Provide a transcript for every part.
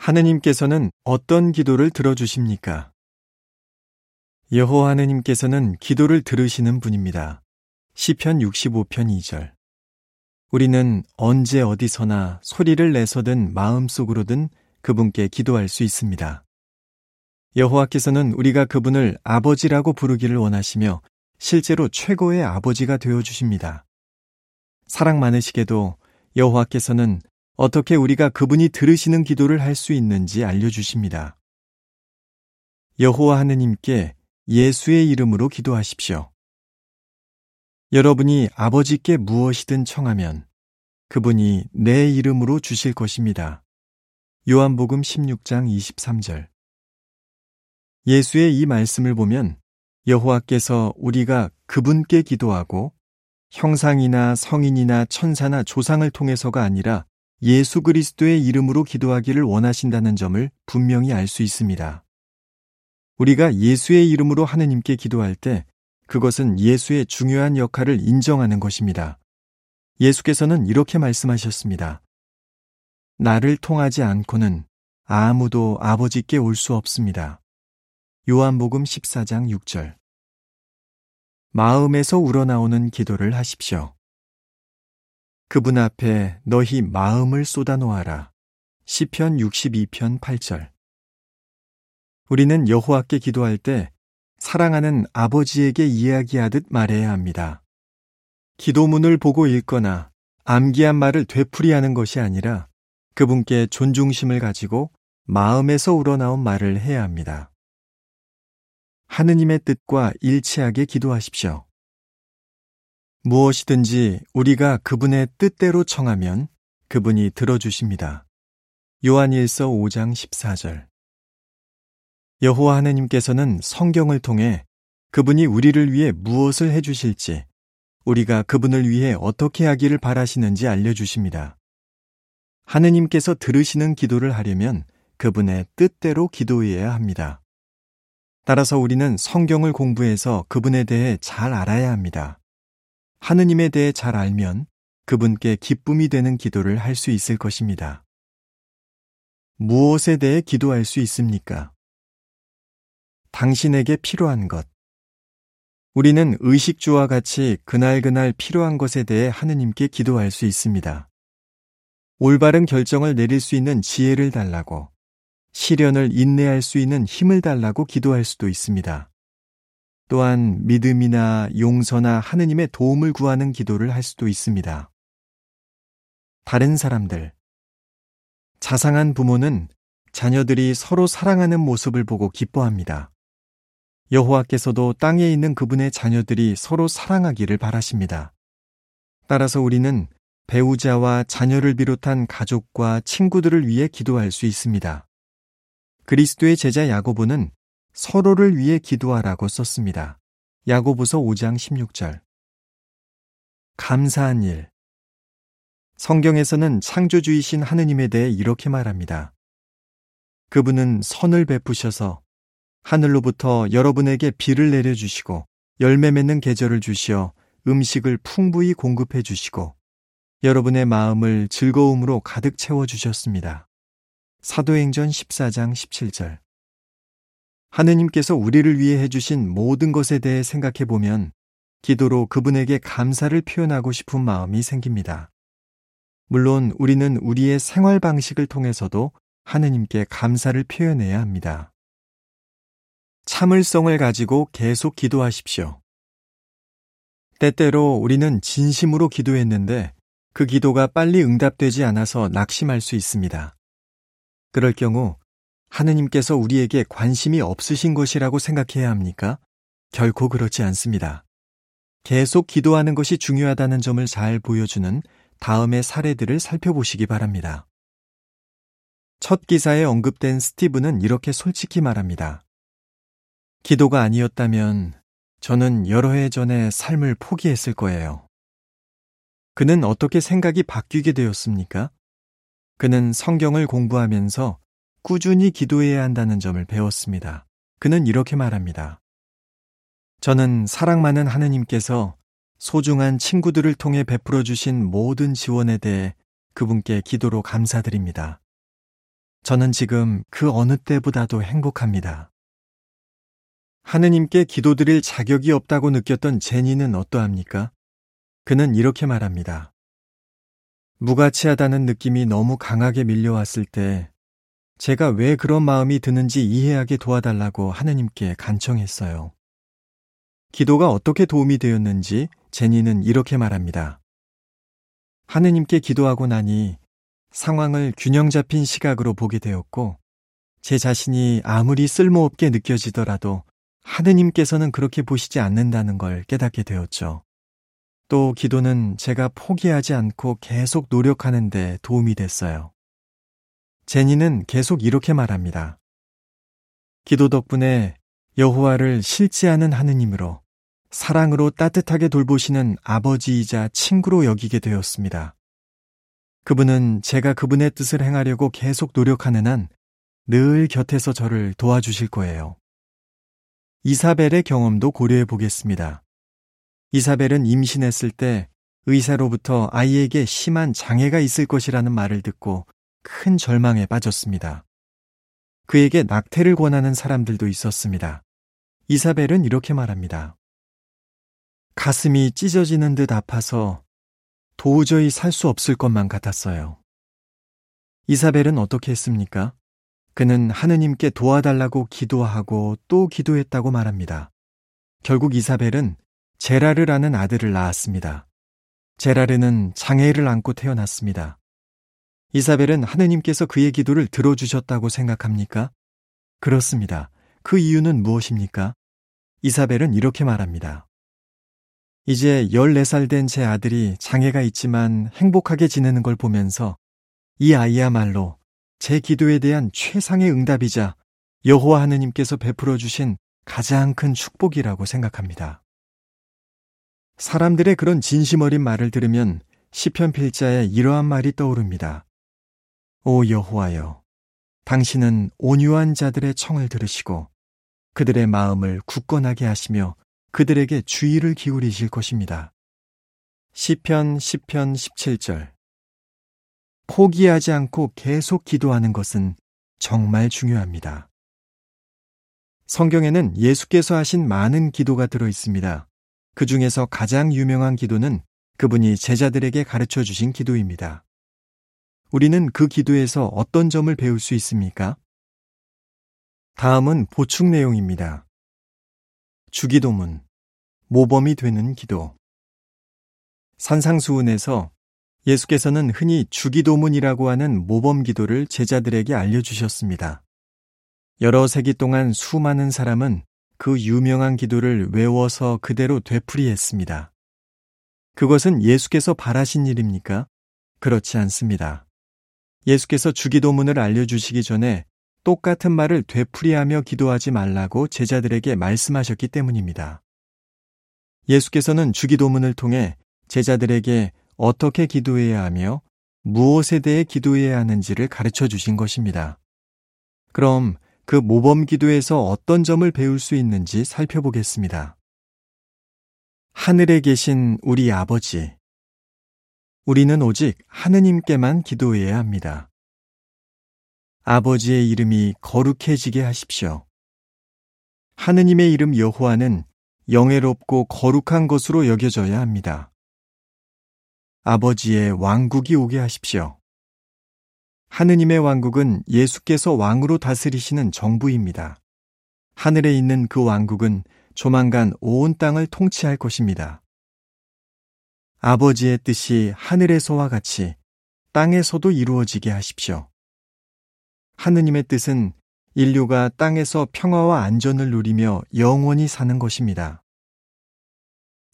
하느님께서는 어떤 기도를 들어주십니까? 여호와 하느님께서는 기도를 들으시는 분입니다. 시편 65편 2절. 우리는 언제 어디서나 소리를 내서든 마음속으로든 그분께 기도할 수 있습니다. 여호와께서는 우리가 그분을 아버지라고 부르기를 원하시며 실제로 최고의 아버지가 되어 주십니다. 사랑 많으시게도 여호와께서는 어떻게 우리가 그분이 들으시는 기도를 할 수 있는지 알려주십니다. 여호와 하느님께 예수의 이름으로 기도하십시오. 여러분이 아버지께 무엇이든 청하면 그분이 내 이름으로 주실 것입니다. 요한복음 16장 23절. 예수의 이 말씀을 보면 여호와께서 우리가 그분께 기도하고 형상이나 성인이나 천사나 조상을 통해서가 아니라 예수 그리스도의 이름으로 기도하기를 원하신다는 점을 분명히 알 수 있습니다. 우리가 예수의 이름으로 하느님께 기도할 때 그것은 예수의 중요한 역할을 인정하는 것입니다. 예수께서는 이렇게 말씀하셨습니다. 나를 통하지 않고는 아무도 아버지께 올 수 없습니다. 요한복음 14장 6절. 마음에서 우러나오는 기도를 하십시오. 그분 앞에 너희 마음을 쏟아놓아라. 시편 62편 8절. 우리는 여호와께 기도할 때 사랑하는 아버지에게 이야기하듯 말해야 합니다. 기도문을 보고 읽거나 암기한 말을 되풀이하는 것이 아니라 그분께 존중심을 가지고 마음에서 우러나온 말을 해야 합니다. 하느님의 뜻과 일치하게 기도하십시오. 무엇이든지 우리가 그분의 뜻대로 청하면 그분이 들어주십니다. 요한일서 5장 14절. 여호와 하느님께서는 성경을 통해 그분이 우리를 위해 무엇을 해주실지, 우리가 그분을 위해 어떻게 하기를 바라시는지 알려주십니다. 하느님께서 들으시는 기도를 하려면 그분의 뜻대로 기도해야 합니다. 따라서 우리는 성경을 공부해서 그분에 대해 잘 알아야 합니다. 하느님에 대해 잘 알면 그분께 기쁨이 되는 기도를 할 수 있을 것입니다. 무엇에 대해 기도할 수 있습니까? 당신에게 필요한 것. 우리는 의식주와 같이 그날그날 필요한 것에 대해 하느님께 기도할 수 있습니다. 올바른 결정을 내릴 수 있는 지혜를 달라고, 시련을 인내할 수 있는 힘을 달라고 기도할 수도 있습니다. 또한 믿음이나 용서나 하느님의 도움을 구하는 기도를 할 수도 있습니다. 다른 사람들. 자상한 부모는 자녀들이 서로 사랑하는 모습을 보고 기뻐합니다. 여호와께서도 땅에 있는 그분의 자녀들이 서로 사랑하기를 바라십니다. 따라서 우리는 배우자와 자녀를 비롯한 가족과 친구들을 위해 기도할 수 있습니다. 그리스도의 제자 야고보는 서로를 위해 기도하라고 썼습니다. 야고보서 5장 16절. 감사한 일. 성경에서는 창조주이신 하느님에 대해 이렇게 말합니다. 그분은 선을 베푸셔서 하늘로부터 여러분에게 비를 내려주시고 열매 맺는 계절을 주시어 음식을 풍부히 공급해 주시고 여러분의 마음을 즐거움으로 가득 채워 주셨습니다. 사도행전 14장 17절. 하느님께서 우리를 위해 해주신 모든 것에 대해 생각해 보면 기도로 그분에게 감사를 표현하고 싶은 마음이 생깁니다. 물론 우리는 우리의 생활 방식을 통해서도 하느님께 감사를 표현해야 합니다. 참을성을 가지고 계속 기도하십시오. 때때로 우리는 진심으로 기도했는데 그 기도가 빨리 응답되지 않아서 낙심할 수 있습니다. 그럴 경우 하느님께서 우리에게 관심이 없으신 것이라고 생각해야 합니까? 결코 그렇지 않습니다. 계속 기도하는 것이 중요하다는 점을 잘 보여주는 다음의 사례들을 살펴보시기 바랍니다. 첫 기사에 언급된 스티브는 이렇게 솔직히 말합니다. 기도가 아니었다면 저는 여러 해 전에 삶을 포기했을 거예요. 그는 어떻게 생각이 바뀌게 되었습니까? 그는 성경을 공부하면서 꾸준히 기도해야 한다는 점을 배웠습니다. 그는 이렇게 말합니다. 저는 사랑 많은 하느님께서 소중한 친구들을 통해 베풀어 주신 모든 지원에 대해 그분께 기도로 감사드립니다. 저는 지금 그 어느 때보다도 행복합니다. 하느님께 기도드릴 자격이 없다고 느꼈던 제니는 어떠합니까? 그는 이렇게 말합니다. 무가치하다는 느낌이 너무 강하게 밀려왔을 때 제가 왜 그런 마음이 드는지 이해하게 도와달라고 하느님께 간청했어요. 기도가 어떻게 도움이 되었는지 제니는 이렇게 말합니다. 하느님께 기도하고 나니 상황을 균형 잡힌 시각으로 보게 되었고 제 자신이 아무리 쓸모없게 느껴지더라도 하느님께서는 그렇게 보시지 않는다는 걸 깨닫게 되었죠. 또 기도는 제가 포기하지 않고 계속 노력하는데 도움이 됐어요. 제니는 계속 이렇게 말합니다. 기도 덕분에 여호와를 실지하는 하느님으로 사랑으로 따뜻하게 돌보시는 아버지이자 친구로 여기게 되었습니다. 그분은 제가 그분의 뜻을 행하려고 계속 노력하는 한 늘 곁에서 저를 도와주실 거예요. 이사벨의 경험도 고려해 보겠습니다. 이사벨은 임신했을 때 의사로부터 아이에게 심한 장애가 있을 것이라는 말을 듣고 큰 절망에 빠졌습니다. 그에게 낙태를 권하는 사람들도 있었습니다. 이사벨은 이렇게 말합니다. 가슴이 찢어지는 듯 아파서 도저히 살 수 없을 것만 같았어요. 이사벨은 어떻게 했습니까? 그는 하느님께 도와달라고 기도하고 또 기도했다고 말합니다. 결국 이사벨은 제라르라는 아들을 낳았습니다. 제라르는 장애를 안고 태어났습니다. 이사벨은 하느님께서 그의 기도를 들어주셨다고 생각합니까? 그렇습니다. 그 이유는 무엇입니까? 이사벨은 이렇게 말합니다. 이제 14살 된 제 아들이 장애가 있지만 행복하게 지내는 걸 보면서 이 아이야말로 제 기도에 대한 최상의 응답이자 여호와 하느님께서 베풀어 주신 가장 큰 축복이라고 생각합니다. 사람들의 그런 진심 어린 말을 들으면 시편 필자에 이러한 말이 떠오릅니다. 오 여호와여 당신은 온유한 자들의 청을 들으시고 그들의 마음을 굳건하게 하시며 그들에게 주의를 기울이실 것입니다. 시편 10편 17절 포기하지 않고 계속 기도하는 것은 정말 중요합니다. 성경에는 예수께서 하신 많은 기도가 들어 있습니다. 그 중에서 가장 유명한 기도는 그분이 제자들에게 가르쳐 주신 기도입니다. 우리는 그 기도에서 어떤 점을 배울 수 있습니까? 다음은 보충 내용입니다. 주기도문, 모범이 되는 기도. 산상수훈에서 예수께서는 흔히 주기도문이라고 하는 모범 기도를 제자들에게 알려주셨습니다. 여러 세기 동안 수많은 사람은 그 유명한 기도를 외워서 그대로 되풀이했습니다. 그것은 예수께서 바라신 일입니까? 그렇지 않습니다. 예수께서 주기도문을 알려주시기 전에 똑같은 말을 되풀이하며 기도하지 말라고 제자들에게 말씀하셨기 때문입니다. 예수께서는 주기도문을 통해 제자들에게 어떻게 기도해야 하며 무엇에 대해 기도해야 하는지를 가르쳐 주신 것입니다. 그럼 그 모범 기도에서 어떤 점을 배울 수 있는지 살펴보겠습니다. 하늘에 계신 우리 아버지. 우리는 오직 하느님께만 기도해야 합니다. 아버지의 이름이 거룩해지게 하십시오. 하느님의 이름 여호와는 영예롭고 거룩한 것으로 여겨져야 합니다. 아버지의 왕국이 오게 하십시오. 하느님의 왕국은 예수께서 왕으로 다스리시는 정부입니다. 하늘에 있는 그 왕국은 조만간 온 땅을 통치할 것입니다. 아버지의 뜻이 하늘에서와 같이 땅에서도 이루어지게 하십시오. 하느님의 뜻은 인류가 땅에서 평화와 안전을 누리며 영원히 사는 것입니다.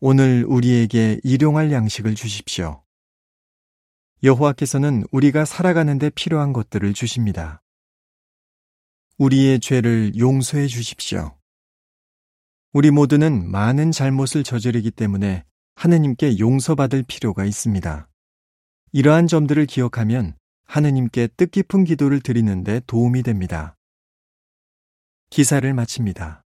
오늘 우리에게 일용할 양식을 주십시오. 여호와께서는 우리가 살아가는 데 필요한 것들을 주십니다. 우리의 죄를 용서해 주십시오. 우리 모두는 많은 잘못을 저지르기 때문에 하느님께 용서받을 필요가 있습니다. 이러한 점들을 기억하면 하느님께 뜻깊은 기도를 드리는데 도움이 됩니다. 기사를 마칩니다.